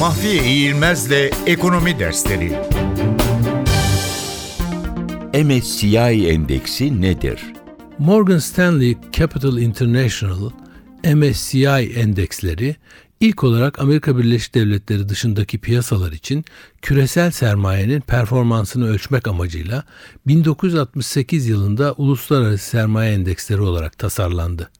Mahfiye İğilmez'le Ekonomi Dersleri MSCI endeksi nedir? Morgan Stanley Capital International MSCI endeksleri ilk olarak Amerika Birleşik Devletleri dışındaki piyasalar için küresel sermayenin performansını ölçmek amacıyla 1968 yılında Uluslararası Sermaye Endeksleri olarak tasarlandı.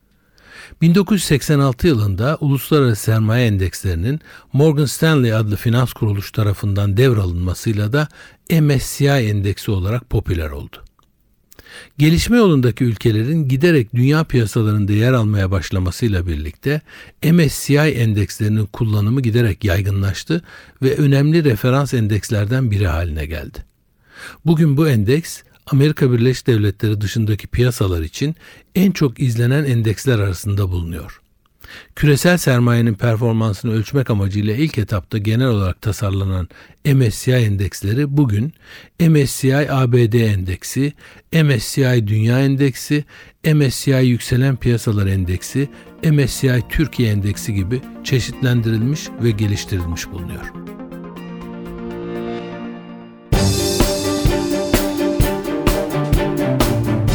1986 yılında Uluslararası Sermaye Endekslerinin Morgan Stanley adlı finans kuruluş tarafından devralınmasıyla da MSCI endeksi olarak popüler oldu. Gelişme yolundaki ülkelerin giderek dünya piyasalarında yer almaya başlamasıyla birlikte MSCI endekslerinin kullanımı giderek yaygınlaştı ve önemli referans endekslerden biri haline geldi. Bugün bu endeks Amerika Birleşik Devletleri dışındaki piyasalar için en çok izlenen endeksler arasında bulunuyor. Küresel sermayenin performansını ölçmek amacıyla ilk etapta genel olarak tasarlanan MSCI endeksleri bugün MSCI ABD endeksi, MSCI Dünya endeksi, MSCI Yükselen Piyasalar endeksi, MSCI Türkiye endeksi gibi çeşitlendirilmiş ve geliştirilmiş bulunuyor.